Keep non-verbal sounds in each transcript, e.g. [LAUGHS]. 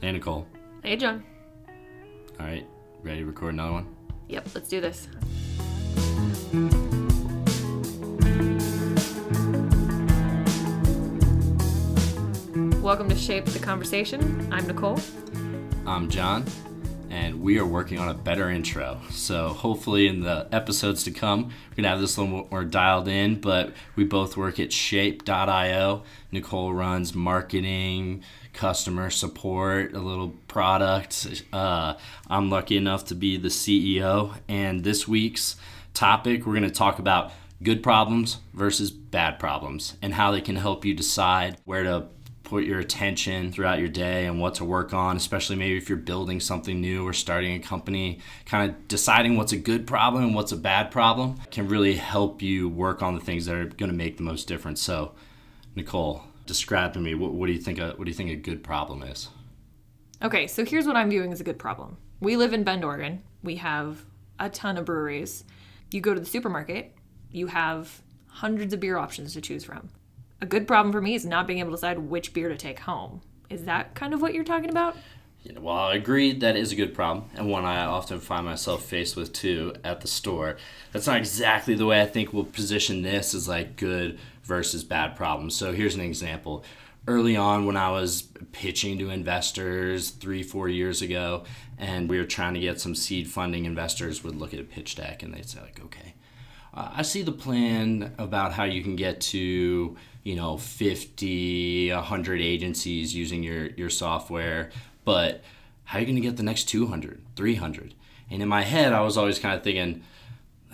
Hey, Nicole. Hey, John. All right, ready to record another one? Yep, let's do this. Welcome to Shape the Conversation. I'm Nicole. I'm John, we are working on a better intro. So, hopefully, in the episodes to come, we're to have this a little more dialed in. But we both work at shape.io. Nicole runs marketing, customer support, a little product. Uh, I'm lucky enough to be the CEO. And this week's topic, we're to talk about good problems versus bad problems and how they can help you decide where to put your attention throughout your day and what to work on, especially maybe if you're building something new or starting a company. Kind of deciding what's a good problem and what's a bad problem can really help you work on the things that are going to make the most difference. So, Nicole, describe to me what, what do you think a, what do you think a good problem is? Okay, so here's what I'm viewing as a good problem. We live in Bend, Oregon. We have a ton of breweries. You go to the supermarket, you have hundreds of beer options to choose from. A good problem for me is not being able to decide which beer to take home. Is that kind of what you're talking about? Yeah, well, I agree that is a good problem, and one I often find myself faced with too at the store. That's not exactly the way I think we'll position this as like good versus bad problems. So here's an example. Early on, when I was pitching to investors three, four years ago, and we were trying to get some seed funding, investors would look at a pitch deck and they'd say, like, okay, uh, I see the plan about how you can get to you know 50 100 agencies using your your software but how are you going to get the next 200 300 and in my head i was always kind of thinking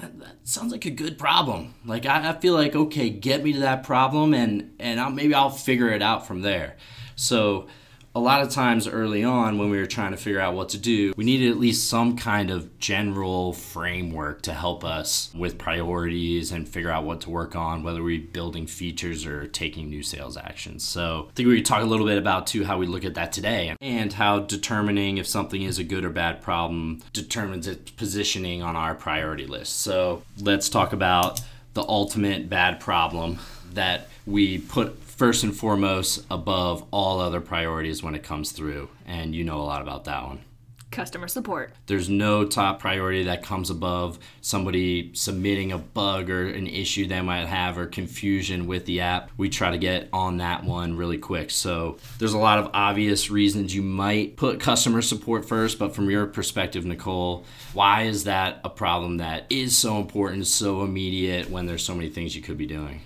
that, that sounds like a good problem. Like I, I, feel like okay get me to that problem and and I'll, maybe i'll figure it out from there. So a lot of times early on when we were trying to figure out what to do, we needed at least some kind of general framework to help us with priorities and figure out what to work on, whether we're building features or taking new sales actions. So I think we could talk a little bit about too how we look at that today and how determining if something is a good or bad problem determines its positioning on our priority list. So let's talk about the ultimate bad problem that we put first and foremost above all other priorities when it comes through. And you know a lot about that one. Customer support. There's no top priority that comes above somebody submitting a bug or an issue they might have or confusion with the app. We try to get on that one really quick. So there's a lot of obvious reasons you might put customer support first, but from your perspective, Nicole, why is that a problem that is so important, so immediate when there's so many things you could be doing?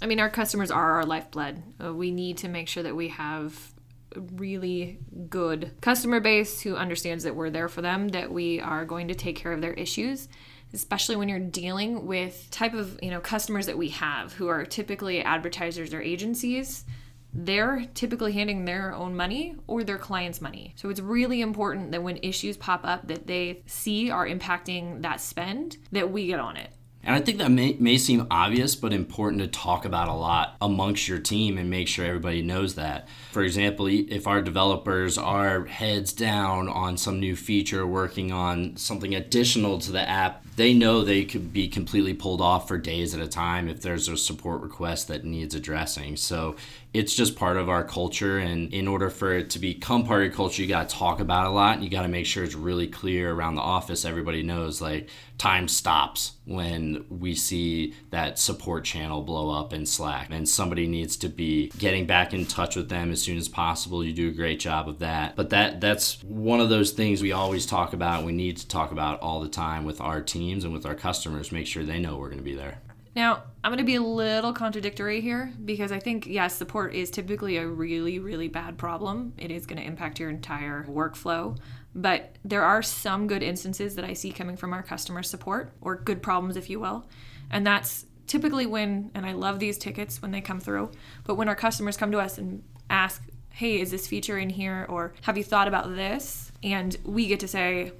I mean, our customers are our lifeblood. Uh, we need to make sure that we have a really good customer base who understands that we're there for them, that we are going to take care of their issues especially when you're dealing with type of you know customers that we have who are typically advertisers or agencies. They're typically handing their own money or their clients money. So it's really important that when issues pop up that they see are impacting that spend that we get on it and I think that may, may seem obvious, but important to talk about a lot amongst your team and make sure everybody knows that. For example, if our developers are heads down on some new feature, working on something additional to the app, they know they could be completely pulled off for days at a time if there's a support request that needs addressing. So it's just part of our culture. And in order for it to become part of your culture, you got to talk about it a lot and you got to make sure it's really clear around the office. Everybody knows like time stops when we see that support channel blow up in Slack and somebody needs to be getting back in touch with them as soon as possible. You do a great job of that. But that that's one of those things we always talk about. We need to talk about all the time with our teams and with our customers, make sure they know we're going to be there. Now, I'm going to be a little contradictory here because I think, yes, support is typically a really, really bad problem. It is going to impact your entire workflow. But there are some good instances that I see coming from our customer support, or good problems, if you will. And that's typically when, and I love these tickets when they come through, but when our customers come to us and ask, hey, is this feature in here? Or have you thought about this? And we get to say,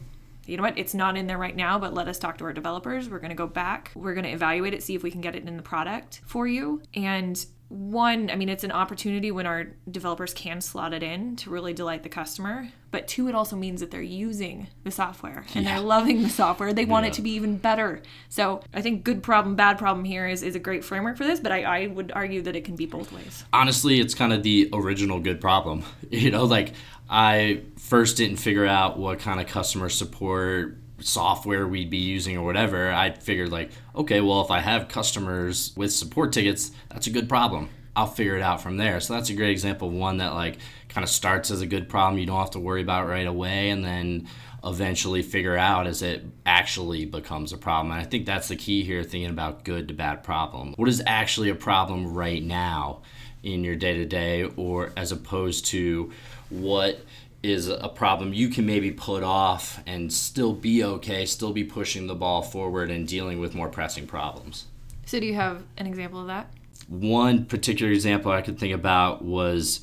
you know what, it's not in there right now, but let us talk to our developers. We're going to go back. We're going to evaluate it, see if we can get it in the product for you. And one, I mean, it's an opportunity when our developers can slot it in to really delight the customer. But two, it also means that they're using the software and Yeah. they're loving the software. They want Yeah. it to be even better. So I think good problem, bad problem here is, is a great framework for this, but I, I would argue that it can be both ways. honestly, it's kind of the original good problem. [LAUGHS] You know, like I first didn't figure out what kind of customer support software we'd be using or whatever. I figured like, okay, well, if I have customers with support tickets, that's a good problem. I'll figure it out from there. So that's a great example of one that like kind of starts as a good problem you don't have to worry about right away and then eventually figure out as it actually becomes a problem. And I think that's the key here thinking about good to bad problem. What is actually a problem right now in your day to day or as opposed to what is a problem you can maybe put off and still be okay, still be pushing the ball forward and dealing with more pressing problems. So do you have an example of that? One particular example I could think about was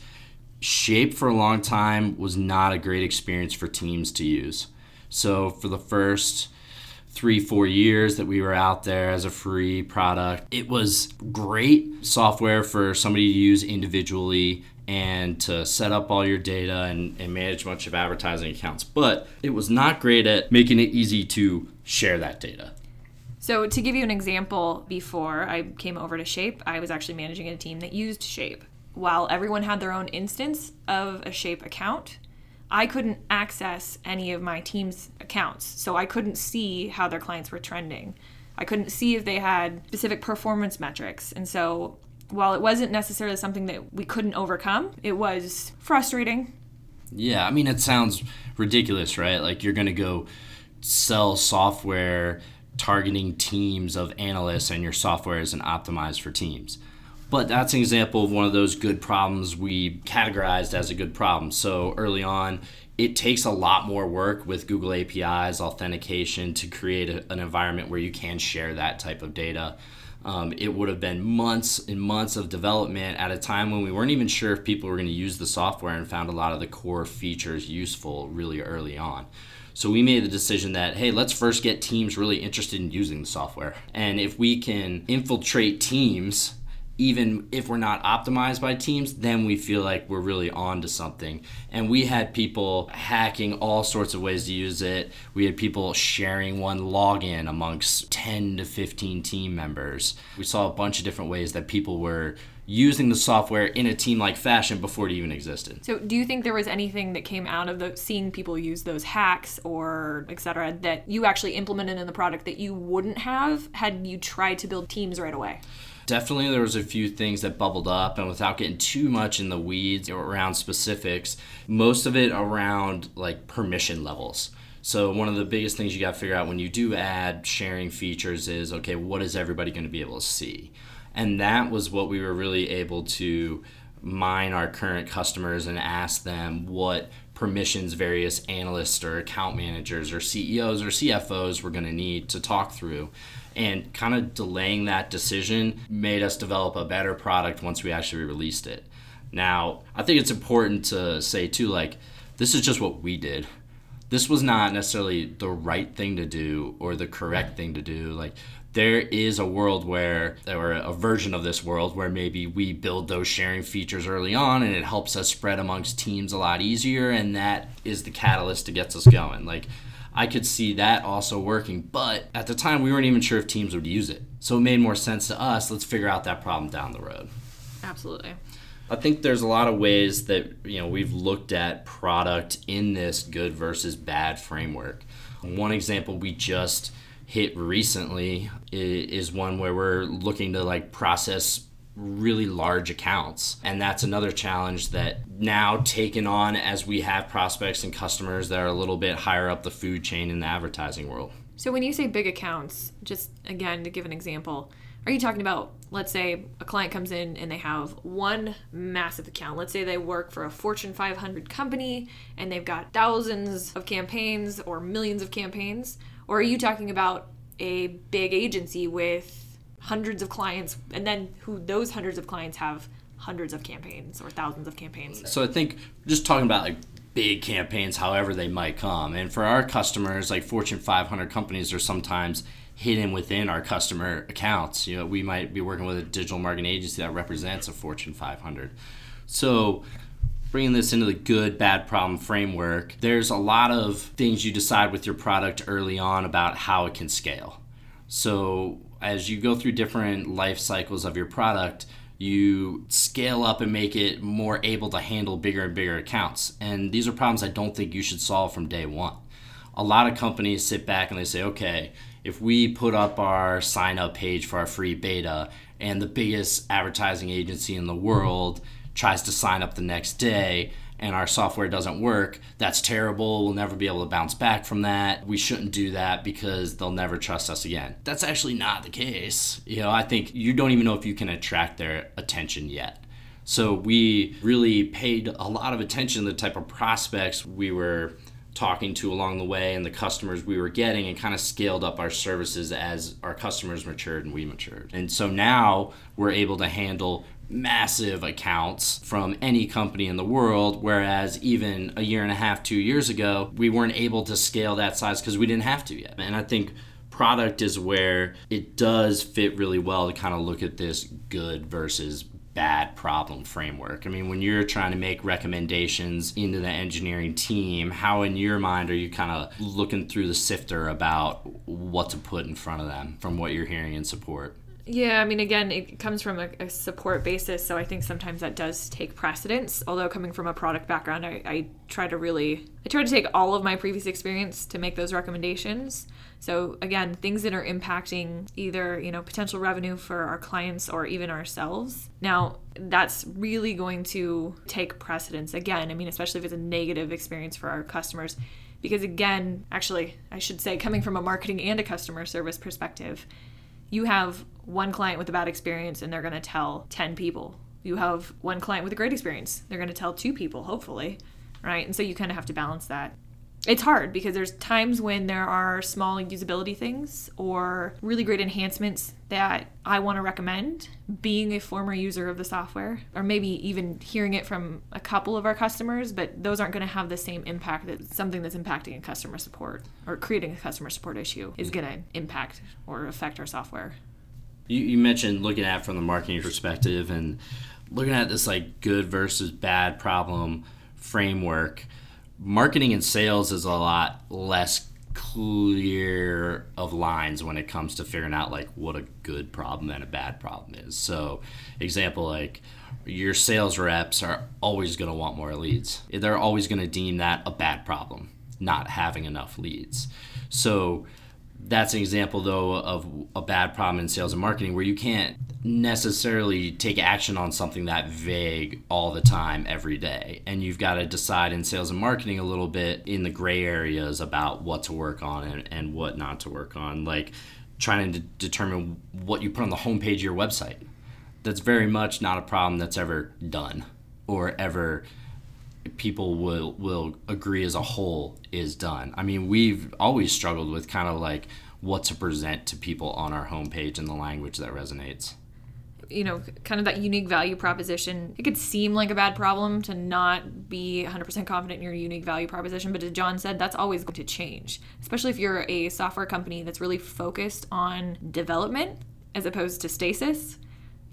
Shape for a long time was not a great experience for teams to use. So for the first three, four years that we were out there as a free product, it was great software for somebody to use individually and to set up all your data and, and manage bunch of advertising accounts. But it was not great at making it easy to share that data. So, to give you an example, before I came over to Shape, I was actually managing a team that used Shape. While everyone had their own instance of a Shape account, I couldn't access any of my team's accounts. So, I couldn't see how their clients were trending. I couldn't see if they had specific performance metrics. And so, while it wasn't necessarily something that we couldn't overcome, it was frustrating. Yeah, I mean, it sounds ridiculous, right? Like you're going to go sell software targeting teams of analysts and your software isn't optimized for teams. But that's an example of one of those good problems we categorized as a good problem. So early on, it takes a lot more work with Google APIs, authentication to create a, an environment where you can share that type of data. Um, it would have been months and months of development at a time when we weren't even sure if people were going to use the software and found a lot of the core features useful really early on. So we made the decision that, hey, let's first get teams really interested in using the software. And if we can infiltrate teams, even if we're not optimized by teams, then we feel like we're really on to something. And we had people hacking all sorts of ways to use it. We had people sharing one login amongst 10 to 15 team members. We saw a bunch of different ways that people were using the software in a team like fashion before it even existed. So, do you think there was anything that came out of the seeing people use those hacks or et cetera that you actually implemented in the product that you wouldn't have had you tried to build teams right away? Definitely, there was a few things that bubbled up, and without getting too much in the weeds around specifics, most of it around like permission levels. So one of the biggest things you got to figure out when you do add sharing features is okay, what is everybody going to be able to see? And that was what we were really able to mine our current customers and ask them what permissions various analysts or account managers or CEOs or CFOs were going to need to talk through. And kind of delaying that decision made us develop a better product once we actually released it. Now, I think it's important to say too, like, this is just what we did. This was not necessarily the right thing to do or the correct thing to do. Like, there is a world where, or a version of this world where maybe we build those sharing features early on and it helps us spread amongst teams a lot easier, and that is the catalyst that gets us going. Like, I could see that also working, but at the time we weren't even sure if teams would use it. So it made more sense to us. Let's figure out that problem down the road. Absolutely. I think there's a lot of ways that you know we've looked at product in this good versus bad framework. One example we just hit recently is one where we're looking to like process really large accounts and that's another challenge that now taken on as we have prospects and customers that are a little bit higher up the food chain in the advertising world So, when you say big accounts, just again to give an example, are you talking about, let's say, a client comes in and they have one massive account? Let's say they work for a Fortune 500 company and they've got thousands of campaigns or millions of campaigns? Or are you talking about a big agency with hundreds of clients and then who those hundreds of clients have hundreds of campaigns or thousands of campaigns? So I think just talking about like big campaigns, however they might come, and for our customers, like Fortune 500 companies, are sometimes hidden within our customer accounts. You know, we might be working with a digital marketing agency that represents a Fortune 500. So, bringing this into the good bad problem framework, there's a lot of things you decide with your product early on about how it can scale. So, as you go through different life cycles of your product, you scale up and make it more able to handle bigger and bigger accounts. And these are problems I don't think you should solve from day one. A lot of companies sit back and they say, okay, if we put up our sign up page for our free beta and the biggest advertising agency in the world tries to sign up the next day and our software doesn't work, that's terrible. We'll never be able to bounce back from that. We shouldn't do that because they'll never trust us again. That's actually not the case. You know, I think you don't even know if you can attract their attention yet. So we really paid a lot of attention to the type of prospects we were talking to along the way and the customers we were getting and kind of scaled up our services as our customers matured and we matured. And so now we're able to handle massive accounts from any company in the world whereas even a year and a half 2 years ago we weren't able to scale that size cuz we didn't have to yet. And I think product is where it does fit really well to kind of look at this good versus bad problem framework. I mean, when you're trying to make recommendations into the engineering team, how in your mind are you kind of looking through the sifter about what to put in front of them from what you're hearing in support? Yeah, I mean, again, it comes from a, a, support basis, so I think sometimes that does take precedence. Although coming from a product background, I, I try to really, I try to take all of my previous experience to make those recommendations. So again, things that are impacting either you know potential revenue for our clients or even ourselves. Now, that's really going to take precedence. Again, I mean, especially if it's a negative experience for our customers because again actually i should say coming from a marketing and a customer service perspective you have one client with a bad experience and they're going to tell 10 people. You have one client with a great experience, they're going to tell two people, hopefully, right? And so you kind of have to balance that it's hard because there's times when there are small usability things or really great enhancements that I want to recommend being a former user of the software or maybe even hearing it from a couple of our customers but those aren't going to have the same impact that something that's impacting a customer support or creating a customer support issue is going to impact or affect our software. You, you mentioned looking at it from the marketing perspective and looking at this like good versus bad problem framework marketing and sales is a lot less clear of lines when it comes to figuring out like what a good problem and a bad problem is. So, example like your sales reps are always going to want more leads. They're always going to deem that a bad problem, not having enough leads. So, that's an example though of a bad problem in sales and marketing where you can't necessarily take action on something that vague all the time every day. And you've got to decide in sales and marketing a little bit in the gray areas about what to work on and, and what not to work on like trying to determine what you put on the homepage of your website. That's very much not a problem that's ever done or ever people will will agree as a whole is done. I mean, we've always struggled with kind of like what to present to people on our homepage in the language that resonates. You know, kind of that unique value proposition. It could seem like a bad problem to not be 100% confident in your unique value proposition, but as John said, that's always going to change, especially if you're a software company that's really focused on development as opposed to stasis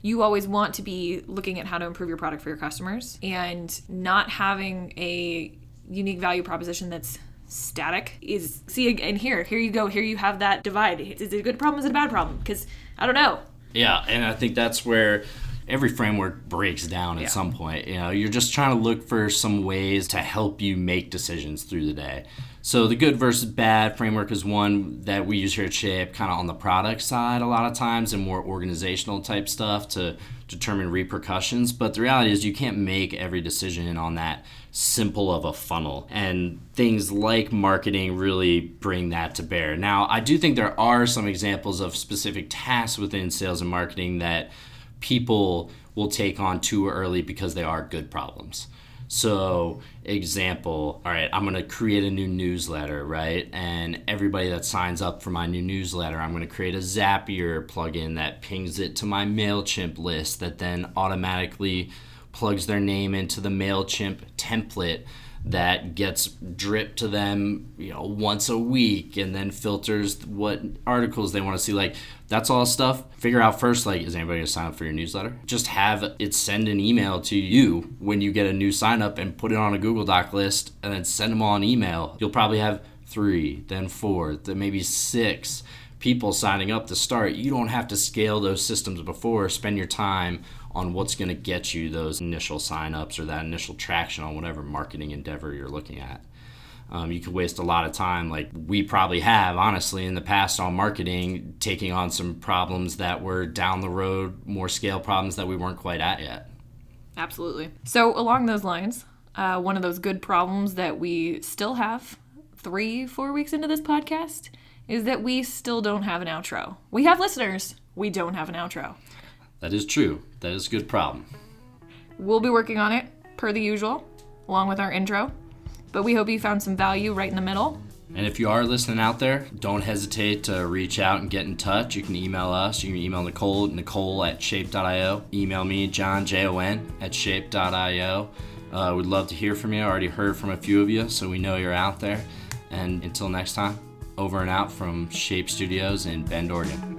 you always want to be looking at how to improve your product for your customers and not having a unique value proposition that's static is see and here here you go here you have that divide. Is it a good problem is it a bad problem? Because i don't know. Yeah and i think that's where every framework breaks down at yeah. some point. You know you're just trying to look for some ways to help you make decisions through the day so the good versus bad framework is one that we use here at Shape, kind of on the product side a lot of times, and more organizational type stuff to determine repercussions. But the reality is, you can't make every decision on that simple of a funnel, and things like marketing really bring that to bear. Now, I do think there are some examples of specific tasks within sales and marketing that people will take on too early because they are good problems. So, example, all right, I'm going to create a new newsletter, right? And everybody that signs up for my new newsletter, I'm going to create a Zapier plugin that pings it to my MailChimp list that then automatically plugs their name into the MailChimp template that gets dripped to them, you know, once a week and then filters what articles they want to see. Like that's all stuff. Figure out first, like, is anybody gonna sign up for your newsletter? Just have it send an email to you when you get a new sign up and put it on a Google Doc list and then send them all an email. You'll probably have three, then four, then maybe six people signing up to start. You don't have to scale those systems before. Spend your time on what's going to get you those initial signups or that initial traction on whatever marketing endeavor you're looking at. Um, you could waste a lot of time, like we probably have, honestly, in the past on marketing, taking on some problems that were down the road, more scale problems that we weren't quite at yet. Absolutely. So, along those lines, uh, one of those good problems that we still have three, four weeks into this podcast is that we still don't have an outro. We have listeners, we don't have an outro. That is true. That is a good problem. We'll be working on it per the usual, along with our intro. But we hope you found some value right in the middle. And if you are listening out there, don't hesitate to reach out and get in touch. You can email us. You can email Nicole, Nicole at shape.io. Email me, John, J O N, at shape.io. Uh, we'd love to hear from you. I already heard from a few of you, so we know you're out there. And until next time, over and out from Shape Studios in Bend, Oregon.